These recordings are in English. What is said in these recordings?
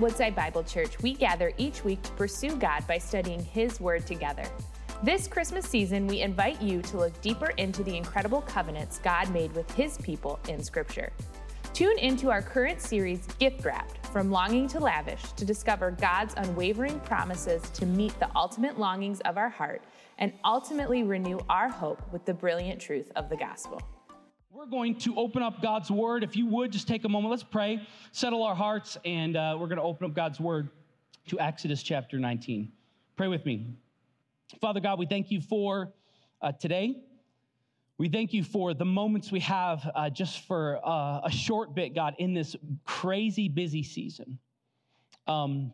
Woodside Bible Church, we gather each week to pursue God by studying His Word together. This Christmas season, we invite you to look deeper into the incredible covenants God made with His people in Scripture. Tune into our current series, Gift Wrapped From Longing to Lavish, to discover God's unwavering promises to meet the ultimate longings of our heart and ultimately renew our hope with the brilliant truth of the gospel. We're going to open up God's word. If you would just take a moment, let's pray, settle our hearts, and uh, we're going to open up God's word to Exodus chapter 19. Pray with me. Father God, we thank you for uh, today. We thank you for the moments we have uh, just for uh, a short bit, God, in this crazy busy season. Um,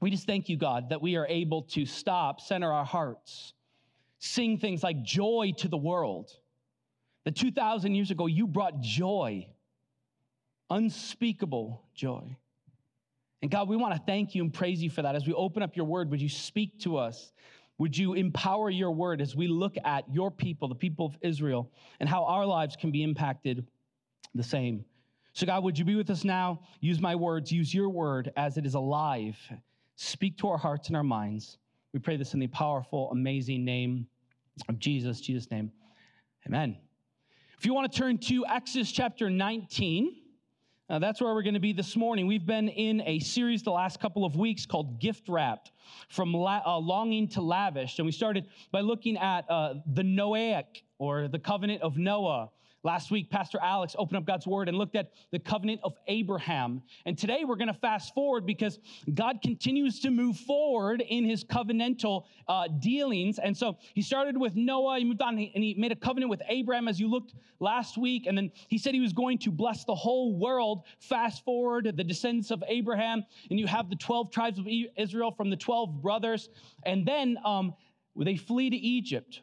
we just thank you, God, that we are able to stop, center our hearts, sing things like joy to the world. That 2,000 years ago, you brought joy, unspeakable joy. And God, we want to thank you and praise you for that. As we open up your word, would you speak to us? Would you empower your word as we look at your people, the people of Israel, and how our lives can be impacted the same? So, God, would you be with us now? Use my words, use your word as it is alive. Speak to our hearts and our minds. We pray this in the powerful, amazing name of Jesus, Jesus' name. Amen. If you want to turn to Exodus chapter 19, uh, that's where we're going to be this morning. We've been in a series the last couple of weeks called Gift Wrapped from la- uh, Longing to Lavish. And we started by looking at uh, the Noahic or the covenant of Noah. Last week, Pastor Alex opened up God's word and looked at the covenant of Abraham. And today we're going to fast forward because God continues to move forward in his covenantal uh, dealings. And so he started with Noah, he moved on, and he made a covenant with Abraham as you looked last week. And then he said he was going to bless the whole world. Fast forward, the descendants of Abraham, and you have the 12 tribes of Israel from the 12 brothers. And then um, they flee to Egypt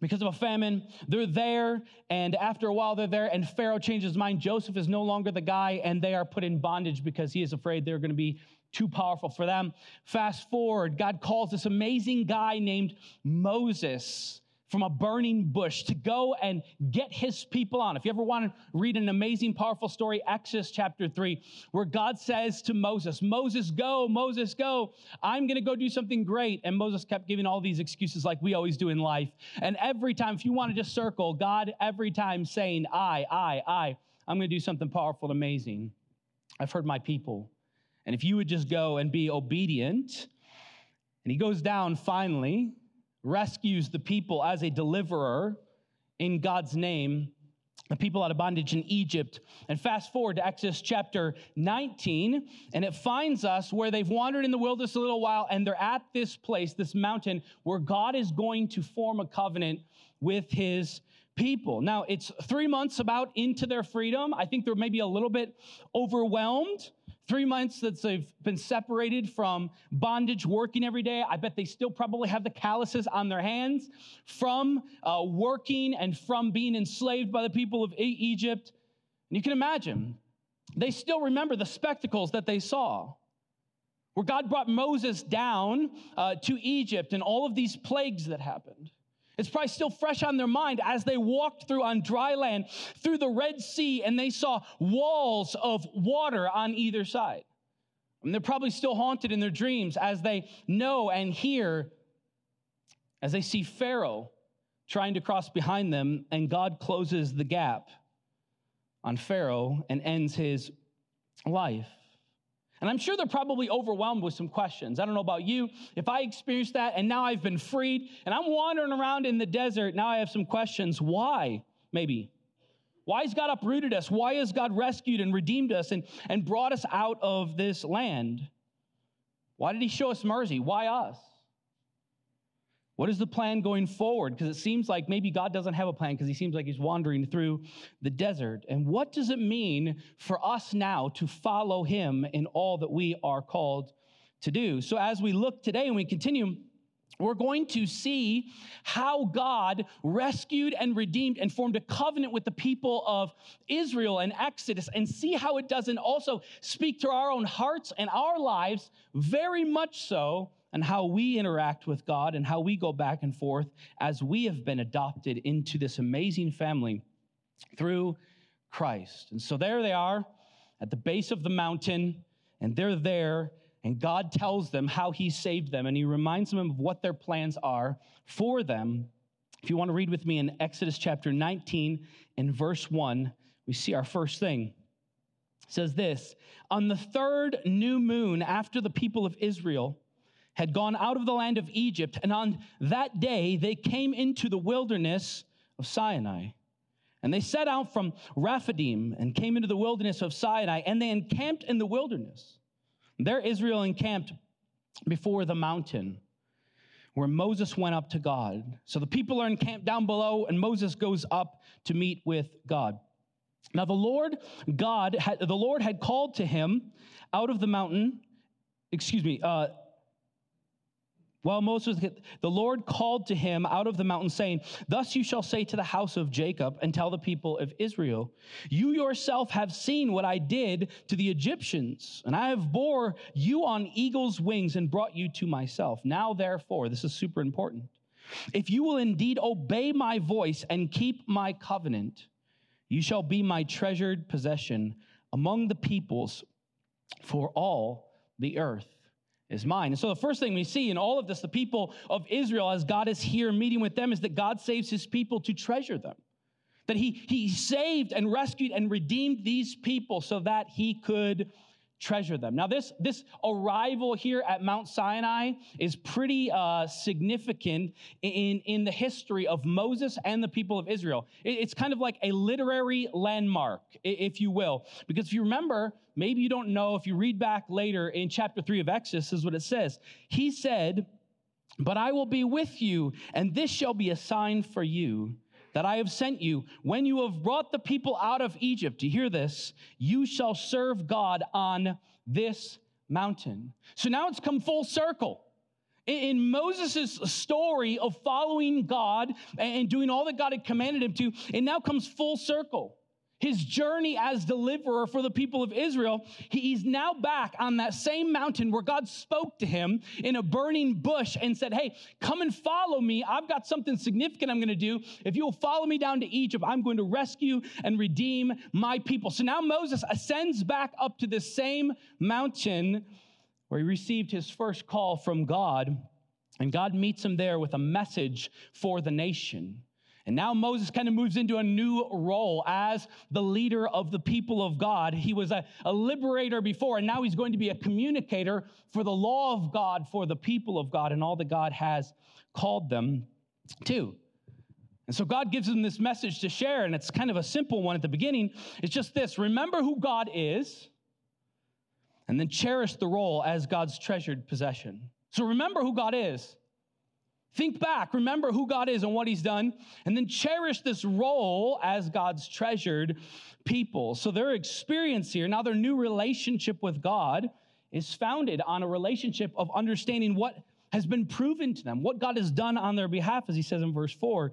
because of a famine. They're there, and after a while, they're there, and Pharaoh changes his mind. Joseph is no longer the guy, and they are put in bondage because he is afraid they're going to be too powerful for them. Fast forward, God calls this amazing guy named Moses from a burning bush to go and get his people on. If you ever want to read an amazing, powerful story, Exodus chapter 3, where God says to Moses, Moses, go, Moses, go. I'm going to go do something great. And Moses kept giving all these excuses like we always do in life. And every time, if you want to just circle, God every time saying, I, I, I, I'm going to do something powerful and amazing. I've heard my people. And if you would just go and be obedient, and he goes down finally rescues the people as a deliverer in God's name, the people out of bondage in Egypt. And fast forward to Exodus chapter 19, and it finds us where they've wandered in the wilderness a little while, and they're at this place, this mountain, where God is going to form a covenant with his people. Now, it's three months about into their freedom. I think they're maybe a little bit overwhelmed Three months that they've been separated from bondage, working every day. I bet they still probably have the calluses on their hands from uh, working and from being enslaved by the people of Egypt. And you can imagine, they still remember the spectacles that they saw where God brought Moses down uh, to Egypt and all of these plagues that happened. It's probably still fresh on their mind as they walked through on dry land through the Red Sea and they saw walls of water on either side. And they're probably still haunted in their dreams as they know and hear, as they see Pharaoh trying to cross behind them, and God closes the gap on Pharaoh and ends his life. And I'm sure they're probably overwhelmed with some questions. I don't know about you. If I experienced that and now I've been freed and I'm wandering around in the desert, now I have some questions. Why? Maybe. Why has God uprooted us? Why has God rescued and redeemed us and, and brought us out of this land? Why did He show us mercy? Why us? What is the plan going forward? Because it seems like maybe God doesn't have a plan because he seems like he's wandering through the desert. And what does it mean for us now to follow him in all that we are called to do? So as we look today and we continue, we're going to see how God rescued and redeemed and formed a covenant with the people of Israel and Exodus, and see how it doesn't also speak to our own hearts and our lives very much so and how we interact with God and how we go back and forth as we have been adopted into this amazing family through Christ. And so there they are at the base of the mountain. and they're there, and God tells them how He saved them, and He reminds them of what their plans are for them. If you want to read with me in Exodus chapter 19 and verse 1, we see our first thing. It says this On the third new moon after the people of Israel had gone out of the land of Egypt, and on that day they came into the wilderness of Sinai. And they set out from Rephidim and came into the wilderness of Sinai, and they encamped in the wilderness. There Israel encamped before the mountain where Moses went up to God. So the people are encamped down below, and Moses goes up to meet with God. Now the Lord God, had, the Lord had called to him out of the mountain, excuse me, uh, while Moses, the Lord called to him out of the mountain, saying, Thus you shall say to the house of Jacob and tell the people of Israel, You yourself have seen what I did to the Egyptians, and I have bore you on eagle's wings and brought you to myself. Now, therefore, this is super important. If you will indeed obey my voice and keep my covenant, you shall be my treasured possession among the peoples for all the earth is mine. And so the first thing we see in all of this, the people of Israel, as God is here meeting with them, is that God saves his people to treasure them. That he, he saved and rescued and redeemed these people so that he could treasure them. Now, this, this arrival here at Mount Sinai is pretty uh, significant in, in the history of Moses and the people of Israel. It, it's kind of like a literary landmark, if you will. Because if you remember, maybe you don't know, if you read back later in chapter 3 of Exodus, is what it says. He said, But I will be with you, and this shall be a sign for you that I have sent you. When you have brought the people out of Egypt, you hear this, you shall serve God on this mountain. So now it's come full circle. In Moses' story of following God and doing all that God had commanded him to, it now comes full circle his journey as deliverer for the people of Israel, he's now back on that same mountain where God spoke to him in a burning bush and said, Hey, come and follow me. I've got something significant I'm going to do. If you'll follow me down to Egypt, I'm going to rescue and redeem my people. So now Moses ascends back up to the same mountain where he received his first call from God. And God meets him there with a message for the nation. And now Moses kind of moves into a new role as the leader of the people of God. He was a, a, liberator before, and now he's going to be a communicator for the law of God, for the people of God, and all that God has called them to. And so God gives them this message to share, and it's kind of a simple one at the beginning. It's just this remember who God is, and then cherish the role as God's treasured possession. So remember who God is. Think back, remember who God is and what He's done, and then cherish this role as God's treasured people. So their experience here, now their new relationship with God, is founded on a relationship of understanding what has been proven to them, what God has done on their behalf, as He says in verse 4.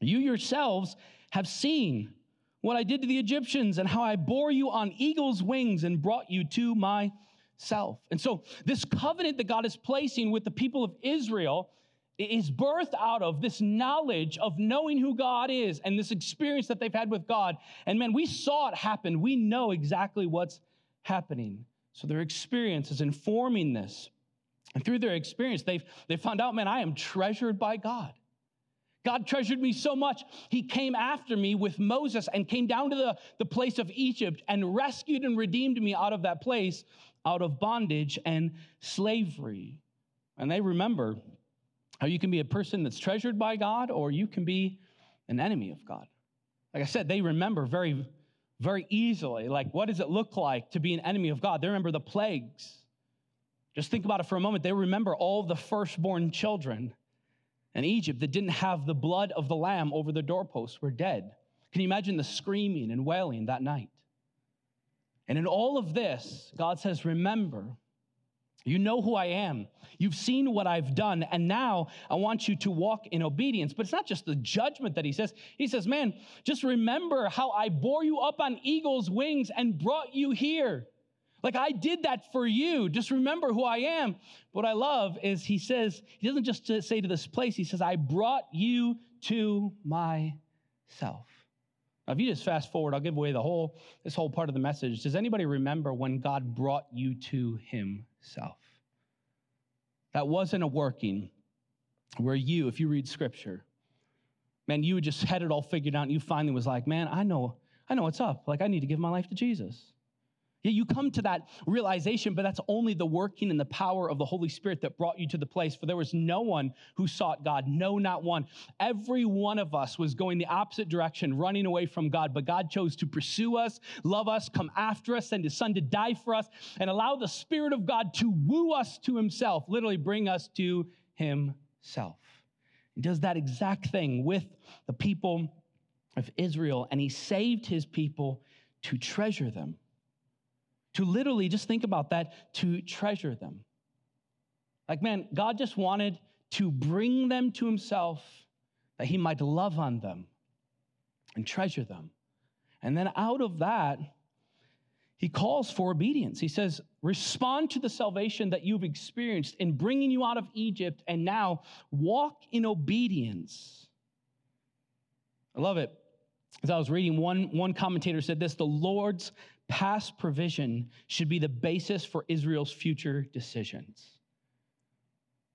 You yourselves have seen what I did to the Egyptians and how I bore you on eagle's wings and brought you to myself. And so, this covenant that God is placing with the people of Israel is birthed out of this knowledge of knowing who God is and this experience that they've had with God. And man, we saw it happen. We know exactly what's happening. So their experience is informing this. And through their experience, they've, they found out, man, I am treasured by God. God treasured me so much, he came after me with Moses and came down to the, the place of Egypt and rescued and redeemed me out of that place, out of bondage and slavery. And they remember how you can be a person that's treasured by God or you can be an enemy of God. Like I said, they remember very, very easily, like, what does it look like to be an enemy of God? They remember the plagues. Just think about it for a moment. They remember all the firstborn children in Egypt that didn't have the blood of the lamb over the doorposts were dead. Can you imagine the screaming and wailing that night? And in all of this, God says, Remember, you know who I am. You've seen what I've done, and now I want you to walk in obedience. But it's not just the judgment that he says. He says, Man, just remember how I bore you up on eagle's wings and brought you here. Like I did that for you. Just remember who I am. What I love is he says, he doesn't just say to this place, he says, I brought you to myself. Now, if you just fast forward, I'll give away the whole this whole part of the message. Does anybody remember when God brought you to Himself? That wasn't a working where you, if you read Scripture, man, you just had it all figured out, and you finally was like, man, I know, I know what's up. Like, I need to give my life to Jesus. Yeah, you come to that realization, but that's only the working and the power of the Holy Spirit that brought you to the place. For there was no one who sought God, no, not one. Every one of us was going the opposite direction, running away from God, but God chose to pursue us, love us, come after us, send his son to die for us, and allow the Spirit of God to woo us to himself, literally bring us to himself. He does that exact thing with the people of Israel, and he saved his people to treasure them to literally just think about that, to treasure them. Like, man, God just wanted to bring them to himself that he might love on them and treasure them. And then out of that, he calls for obedience. He says, respond to the salvation that you've experienced in bringing you out of Egypt, and now walk in obedience. I love it. As I was reading, one, one commentator said this the Lord's past provision should be the basis for Israel's future decisions.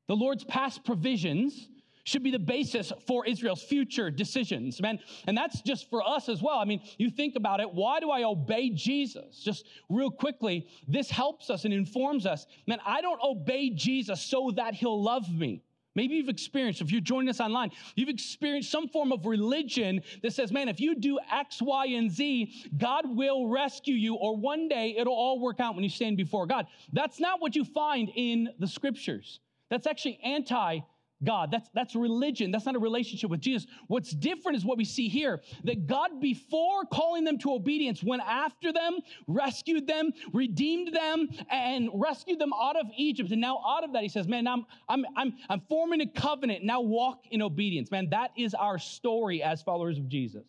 The Lord's past provisions should be the basis for Israel's future decisions, man. And that's just for us as well. I mean, you think about it. Why do I obey Jesus? Just real quickly, this helps us and informs us. Man, I don't obey Jesus so that he'll love me. Maybe you've experienced, if you're joining us online, you've experienced some form of religion that says, man, if you do X, Y, and Z, God will rescue you, or one day it'll all work out when you stand before God. That's not what you find in the scriptures. That's actually anti God. That's, that's religion. That's not a relationship with Jesus. What's different is what we see here that God, before calling them to obedience, went after them, rescued them, redeemed them, and rescued them out of Egypt. And now, out of that, he says, Man, I'm, I'm, I'm, I'm forming a covenant. Now walk in obedience. Man, that is our story as followers of Jesus.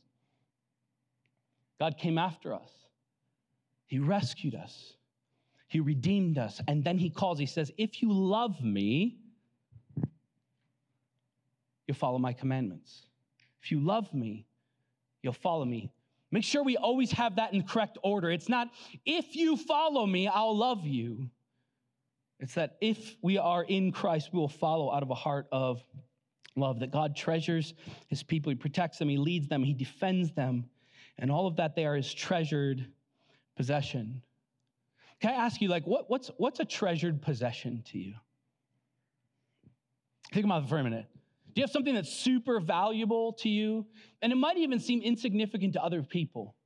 God came after us, He rescued us, He redeemed us. And then He calls, He says, If you love me, you'll follow my commandments. If you love me, you'll follow me. Make sure we always have that in correct order. It's not, if you follow me, I'll love you. It's that if we are in Christ, we will follow out of a heart of love, that God treasures his people. He protects them, he leads them, he defends them. And all of that there is treasured possession. Can I ask you, like, what, what's, what's a treasured possession to you? Think about it for a minute. You have something that's super valuable to you? And it might even seem insignificant to other people.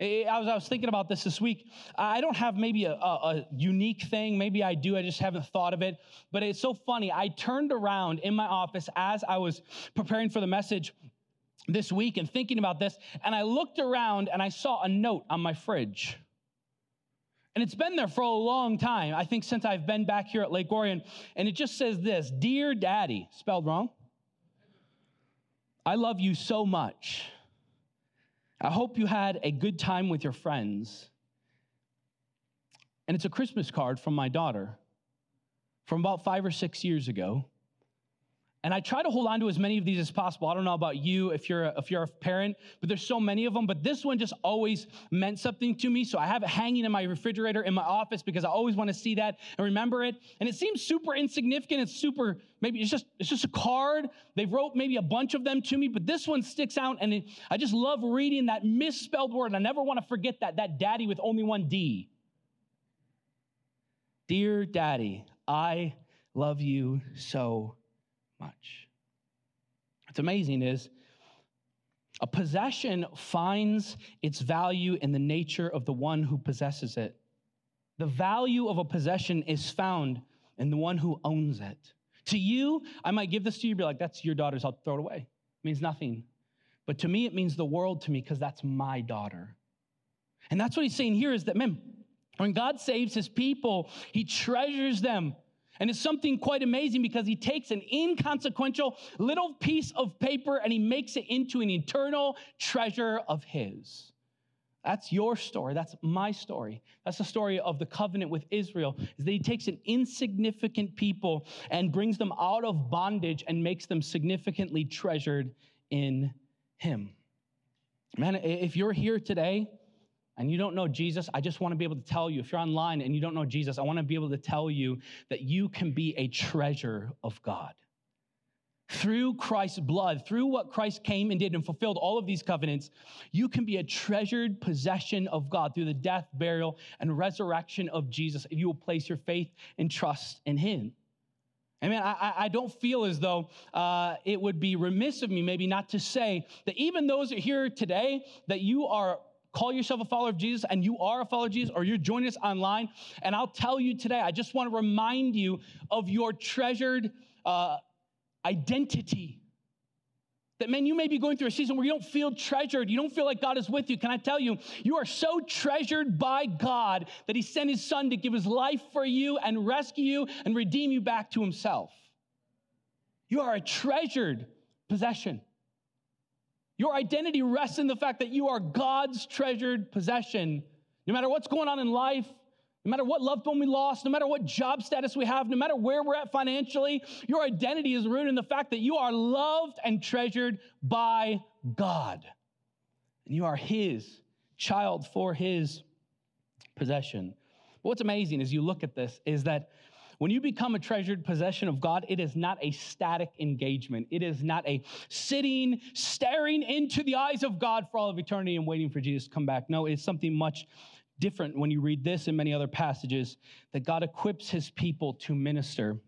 I was, I was thinking about this this week. I don't have maybe a, a, a, unique thing. Maybe I do. I just haven't thought of it. But it's so funny. I turned around in my office as I was preparing for the message this week and thinking about this, and I looked around and I saw a note on my fridge. And it's been there for a long time, I think since I've been back here at Lake Orion. And it just says this Dear Daddy, spelled wrong. I love you so much. I hope you had a good time with your friends. And it's a Christmas card from my daughter from about five or six years ago. And I try to hold on to as many of these as possible. I don't know about you if you're a, if you're a parent, but there's so many of them. But this one just always meant something to me. So I have it hanging in my refrigerator in my office because I always want to see that and remember it. And it seems super insignificant. It's super maybe it's just it's just a card. They wrote maybe a bunch of them to me, but this one sticks out. And it, I just love reading that misspelled word. I never want to forget that that daddy with only one D. Dear Daddy, I love you so much. What's amazing is a possession finds its value in the nature of the one who possesses it. The value of a possession is found in the one who owns it. To you, I might give this to you, be like, that's your daughter's, I'll throw it away. It means nothing. But to me, it means the world to me because that's my daughter. And that's what he's saying here is that, man, when God saves his people, he treasures them and it's something quite amazing because he takes an inconsequential little piece of paper and he makes it into an eternal treasure of his. That's your story. That's my story. That's the story of the covenant with Israel. Is that he takes an insignificant people and brings them out of bondage and makes them significantly treasured in him. Man, if you're here today and you don't know Jesus, I just want to be able to tell you. If you're online and you don't know Jesus, I want to be able to tell you that you can be a treasure of God. Through Christ's blood, through what Christ came and did and fulfilled all of these covenants, you can be a treasured possession of God through the death, burial, and resurrection of Jesus if you will place your faith and trust in Him. I mean, I, I don't feel as though uh, it would be remiss of me maybe not to say that even those here today, that you are call yourself a follower of Jesus and you are a follower of Jesus or you're joining us online. And I'll tell you today, I just want to remind you of your treasured uh, identity. That, man, you may be going through a season where you don't feel treasured. You don't feel like God is with you. Can I tell you, you are so treasured by God that He sent His Son to give His life for you and rescue you and redeem you back to Himself. You are a treasured possession. Your identity rests in the fact that you are God's treasured possession. No matter what's going on in life, no matter what loved one we lost, no matter what job status we have, no matter where we're at financially, your identity is rooted in the fact that you are loved and treasured by God. And you are His child for His possession. But what's amazing as you look at this is that when you become a treasured possession of God, it is not a static engagement. It is not a sitting, staring into the eyes of God for all of eternity and waiting for Jesus to come back. No, it's something much different when you read this and many other passages that God equips his people to minister.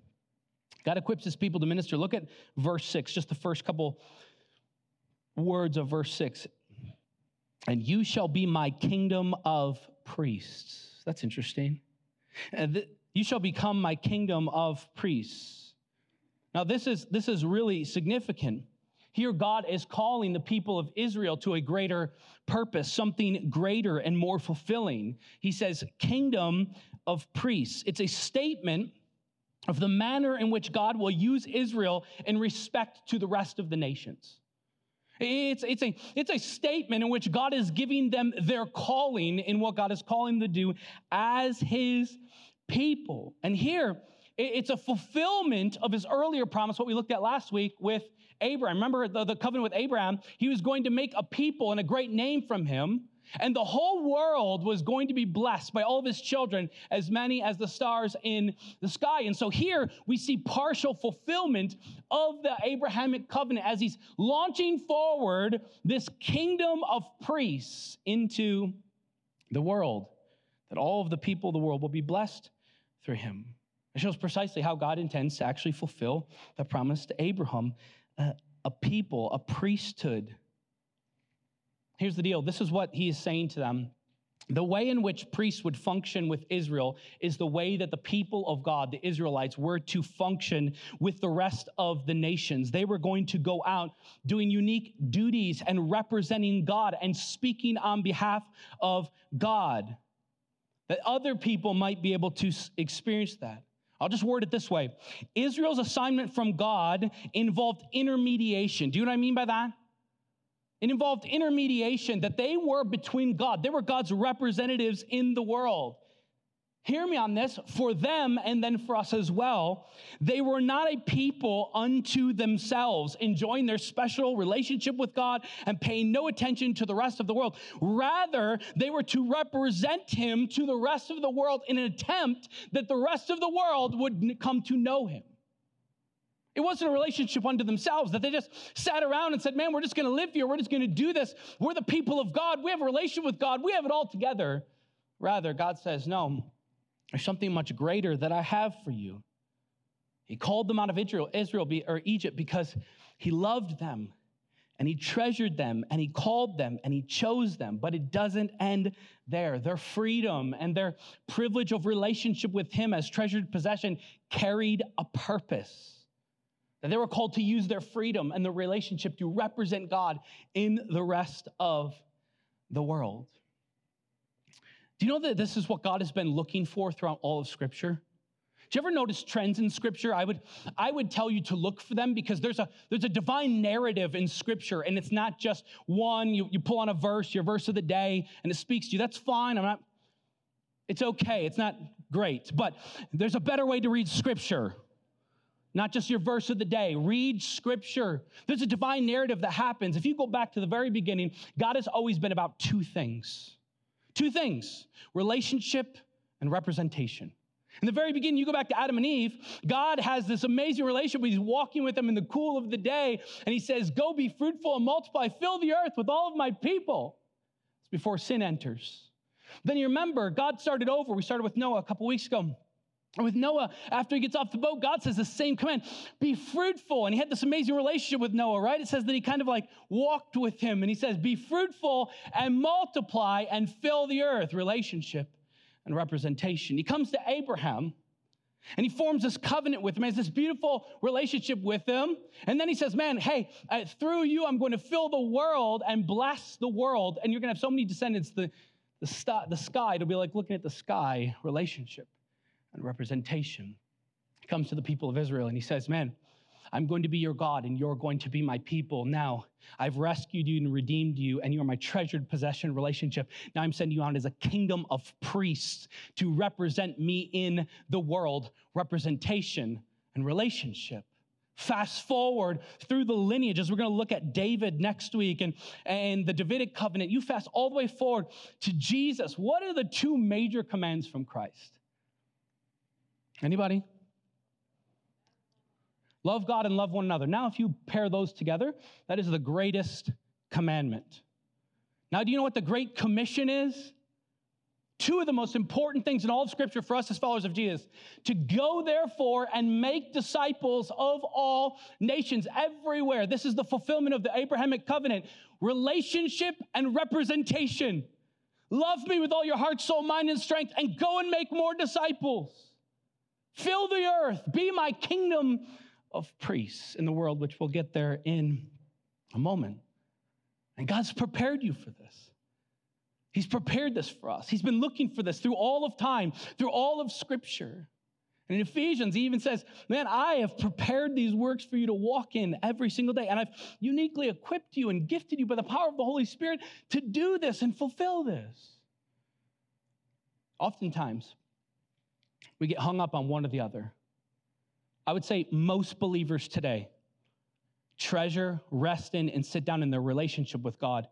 God equips his people to minister. Look at verse 6, just the first couple words of verse 6. And you shall be my kingdom of priests. That's interesting. Uh, You shall become my kingdom of priests. Now, this is, this is really significant here, God is calling the people of Israel to a greater purpose, something greater and more fulfilling. He says, Kingdom of priests. It's a statement of the manner in which God will use Israel in respect to the rest of the nations. It's, it's, a, it's a statement in which God is giving them their calling in what God is calling them to do as his people. And here, it's a fulfillment of his earlier promise, what we looked at last week with Abraham. Remember the, the covenant with Abraham? He was going to make a people and a great name from him. And the whole world was going to be blessed by all of his children, as many as the stars in the sky. And so here we see partial fulfillment of the Abrahamic covenant as he's launching forward this kingdom of priests into the world, that all of the people of the world will be blessed through him. It shows precisely how God intends to actually fulfill the promise to Abraham a, a people, a priesthood. Here's the deal this is what he is saying to them. The way in which priests would function with Israel is the way that the people of God, the Israelites, were to function with the rest of the nations. They were going to go out doing unique duties and representing God and speaking on behalf of God, that other people might be able to experience that. I'll just word it this way Israel's assignment from God involved intermediation. Do you know what I mean by that? It involved intermediation, that they were between God, they were God's representatives in the world hear me on this, for them and then for us as well, they were not a people unto themselves, enjoying their special relationship with God and paying no attention to the rest of the world. Rather, they were to represent him to the rest of the world in an attempt that the rest of the world would come to know him. It wasn't a relationship unto themselves that they just sat around and said, Man, we're just going to live here. We're just going to do this. We're the people of God. We have a relationship with God. We have it all together. Rather, God says, No, there's something much greater that I have for you. He called them out of Israel, Israel or Egypt because he loved them and he treasured them and he called them and he chose them. But it doesn't end there. Their freedom and their privilege of relationship with him as treasured possession carried a purpose. That they were called to use their freedom and their relationship to represent God in the rest of the world. Do you know that this is what God has been looking for throughout all of Scripture? Do you ever notice trends in Scripture? I would, I would tell you to look for them because there's a, there's a divine narrative in Scripture, and it's not just one, you, you pull on a verse, your verse of the day, and it speaks to you. That's fine. I'm not, it's okay. It's not great. But there's a better way to read Scripture. not just your verse of the day. Read scripture. There's a divine narrative that happens. If you go back to the very beginning, God has always been about two things two things relationship and representation. In the very beginning, you go back to Adam and Eve, God has this amazing relationship. He's walking with them in the cool of the day, and he says, Go be fruitful and multiply, fill the earth with all of my people. It's before sin enters. Then you remember, God started over. We started with Noah a couple weeks ago. With Noah, after he gets off the boat, God says the same command be fruitful. And he had this amazing relationship with Noah, right? It says that he kind of like walked with him and he says, be fruitful and multiply and fill the earth. Relationship and representation. He comes to Abraham and he forms this covenant with him, he has this beautiful relationship with him. And then he says, Man, hey, uh, through you, I'm going to fill the world and bless the world. And you're going to have so many descendants, the, the, st- the sky, it'll be like looking at the sky relationship and representation. He comes to the people of Israel and he says, Man, I'm going to be your God and you're going to be my people. Now, I've rescued you and redeemed you, and you are my treasured possession relationship. Now I'm sending you out as a kingdom of priests to represent me in the world, representation and relationship. Fast forward through the lineages. We're going to look at David next week and, and the Davidic covenant. You fast all the way forward to Jesus. What are the two major commands from Christ? Anybody? Love God and love one another. Now, if you pair those together, that is the greatest commandment. Now, do you know what the Great Commission is? Two of the most important things in all of Scripture for us as followers of Jesus to go, therefore, and make disciples of all nations everywhere. This is the fulfillment of the Abrahamic covenant relationship and representation. Love me with all your heart, soul, mind, and strength, and go and make more disciples. Fill the earth, be my kingdom of priests in the world, which we'll get there in a moment. And God's prepared you for this. He's prepared this for us. He's been looking for this through all of time, through all of Scripture. And in Ephesians, he even says, Man, I have prepared these works for you to walk in every single day. And I've uniquely equipped you and gifted you by the power of the Holy Spirit to do this and fulfill this. Oftentimes, we get hung up on one or the other. I would say most believers today treasure, rest in, and sit down in their relationship with God,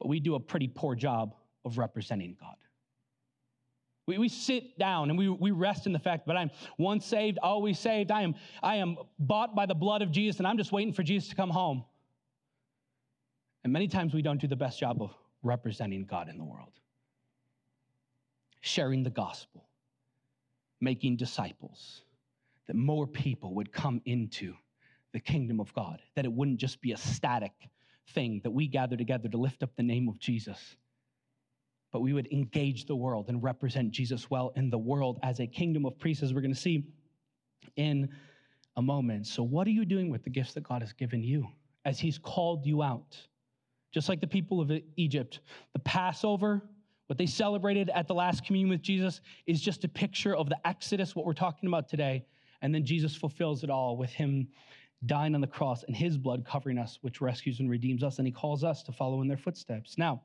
but we do a pretty poor job of representing God. We, we sit down and we, we rest in the fact that I'm once saved, always saved. I am, I am bought by the blood of Jesus, and I'm just waiting for Jesus to come home. And many times we don't do the best job of representing God in the world, sharing the gospel, making disciples that more people would come into the kingdom of God, that it wouldn't just be a static thing that we gather together to lift up the name of Jesus, but we would engage the world and represent Jesus well in the world as a kingdom of priests, as we're going to see in a moment. So, what are you doing with the gifts that God has given you as He's called you out? Just like the people of Egypt, the Passover, what they celebrated at the last communion with Jesus, is just a picture of the Exodus, what we're talking about today and then Jesus fulfills it all with him dying on the cross and his blood covering us, which rescues and redeems us. And he calls us to follow in their footsteps. Now,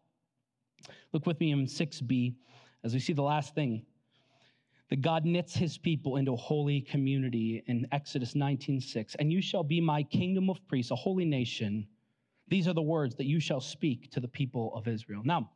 look with me in 6b as we see the last thing that God knits his people into a holy community in Exodus 19:6. And you shall be my kingdom of priests, a holy nation. These are the words that you shall speak to the people of Israel. Now,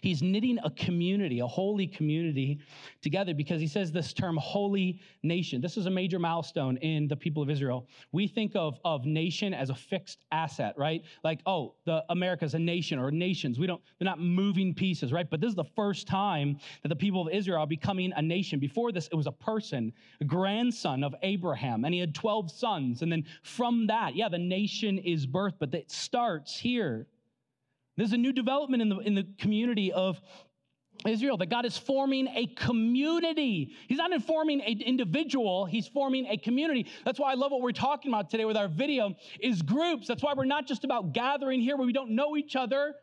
He's knitting a community, a holy community together because he says this term holy nation. This is a major milestone in the people of Israel. We think of, of nation as a fixed asset, right? Like, oh, the America's a nation or nations. We don't, they're not moving pieces, right? But this is the first time that the people of Israel are becoming a nation. Before this, it was a person, a grandson of Abraham, and he had 12 sons. And then from that, yeah, the nation is birthed, but it starts here there's a new development in the, in the community of Israel that God is forming a community. He's not informing an individual, he's forming a community. That's why I love what we're talking about today with our video is groups. That's why we're not just about gathering here where we don't know each other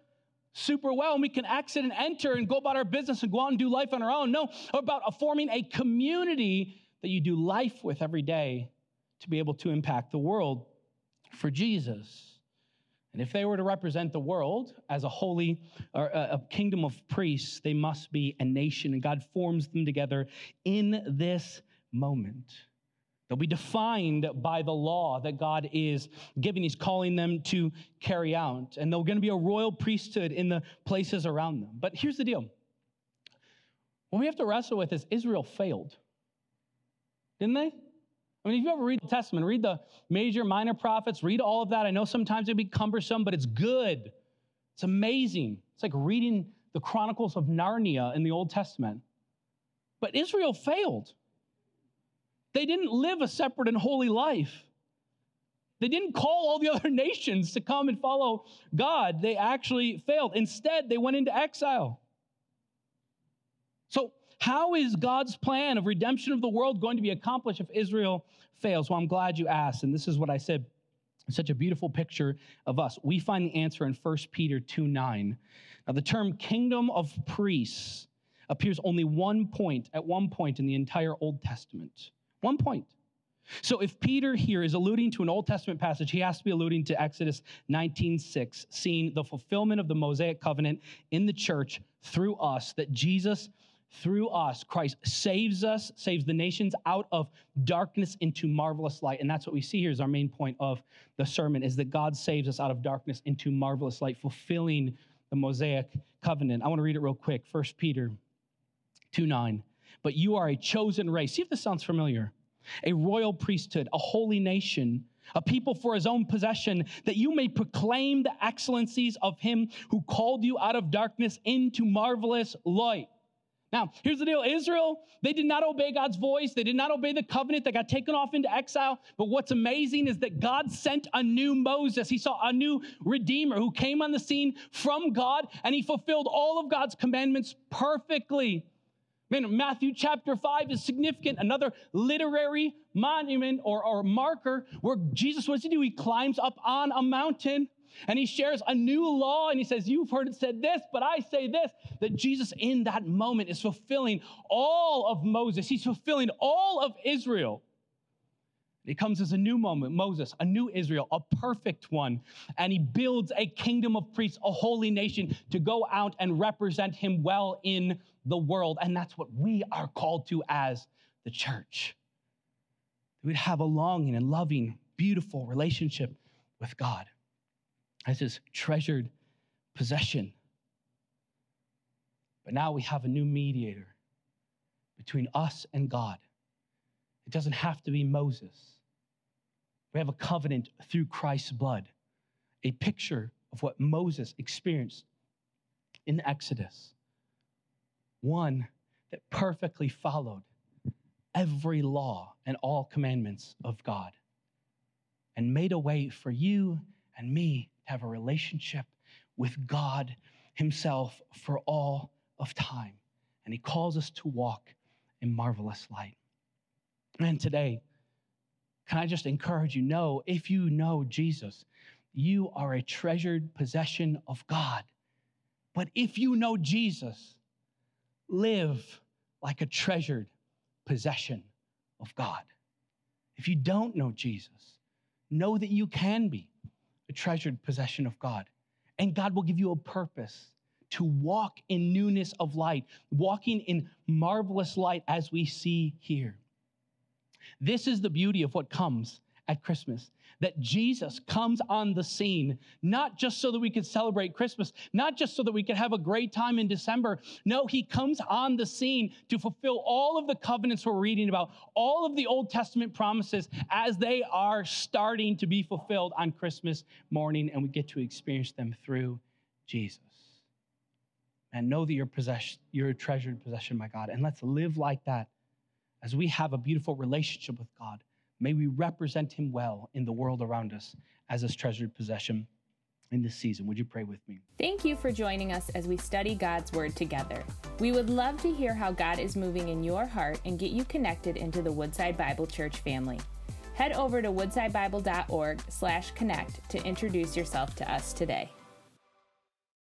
super well and we can exit and enter and go about our business and go out and do life on our own. No, about forming a community that you do life with every day to be able to impact the world for Jesus. And if they were to represent the world as a holy or a kingdom of priests, they must be a nation, and God forms them together in this moment. They'll be defined by the law that God is giving. He's calling them to carry out. And they're going to be a royal priesthood in the places around them. But here's the deal what we have to wrestle with is Israel failed. Didn't they? I mean, if you ever read the Testament, read the major, minor prophets, read all of that. I know sometimes it'd be cumbersome, but it's good. It's amazing. It's like reading the Chronicles of Narnia in the Old Testament. But Israel failed. They didn't live a separate and holy life. They didn't call all the other nations to come and follow God. They actually failed. Instead, they went into exile. So, how is God's plan of redemption of the world going to be accomplished if Israel fails? Well, I'm glad you asked. And this is what I said. Such a beautiful picture of us. We find the answer in 1 Peter 2 9. Now, the term kingdom of priests appears only one point, at one point in the entire Old Testament. One point. So if Peter here is alluding to an Old Testament passage, he has to be alluding to Exodus 19:6, seeing the fulfillment of the Mosaic covenant in the church through us, that Jesus through us, Christ saves us, saves the nations out of darkness into marvelous light. And that's what we see here is our main point of the sermon is that God saves us out of darkness into marvelous light, fulfilling the Mosaic covenant. I want to read it real quick. 1 Peter 2 9. But you are a chosen race. See if this sounds familiar. A royal priesthood, a holy nation, a people for his own possession, that you may proclaim the excellencies of him who called you out of darkness into marvelous light. Now, here's the deal Israel, they did not obey God's voice. They did not obey the covenant. They got taken off into exile. But what's amazing is that God sent a new Moses. He saw a new Redeemer who came on the scene from God and he fulfilled all of God's commandments perfectly. Man, Matthew chapter 5 is significant. Another literary monument or, or marker where Jesus, what does he do? He climbs up on a mountain and he shares a new law and he says, You've heard it said this, but I say this that Jesus in that moment is fulfilling all of Moses, he's fulfilling all of Israel. It comes as a new moment, Moses, a new Israel, a perfect one. And he builds a kingdom of priests, a holy nation to go out and represent him well in the world. And that's what we are called to as the church. We'd have a longing and loving, beautiful relationship with God as his treasured possession. But now we have a new mediator between us and God. It doesn't have to be Moses. We have a covenant through Christ's blood, a picture of what Moses experienced in Exodus. One that perfectly followed every law and all commandments of God and made a way for you and me have a relationship with God Himself for all of time. And He calls us to walk in marvelous light. And today, can I just encourage you? Know if you know Jesus, you are a treasured possession of God. But if you know Jesus, live like a treasured possession of God. If you don't know Jesus, know that you can be treasured possession of God. And God will give you a purpose to walk in newness of light, walking in marvelous light as we see here. This is the beauty of what comes at Christmas that Jesus comes on the scene, not just so that we could celebrate Christmas, not just so that we could have a great time in December. No, he comes on the scene to fulfill all of the covenants we're reading about, all of the Old Testament promises as they are starting to be fulfilled on Christmas morning, and we get to experience them through Jesus. And know that you're, possess- you're a treasured possession, my God. And let's live like that as we have a beautiful relationship with God May we represent him well in the world around us as his treasured possession in this season. Would you pray with me? Thank you for joining us as we study God's Word together. We would love to hear how God is moving in your heart and get you connected into the Woodside Bible Church family. Head over to woodsidebible.org slash connect to introduce yourself to us today.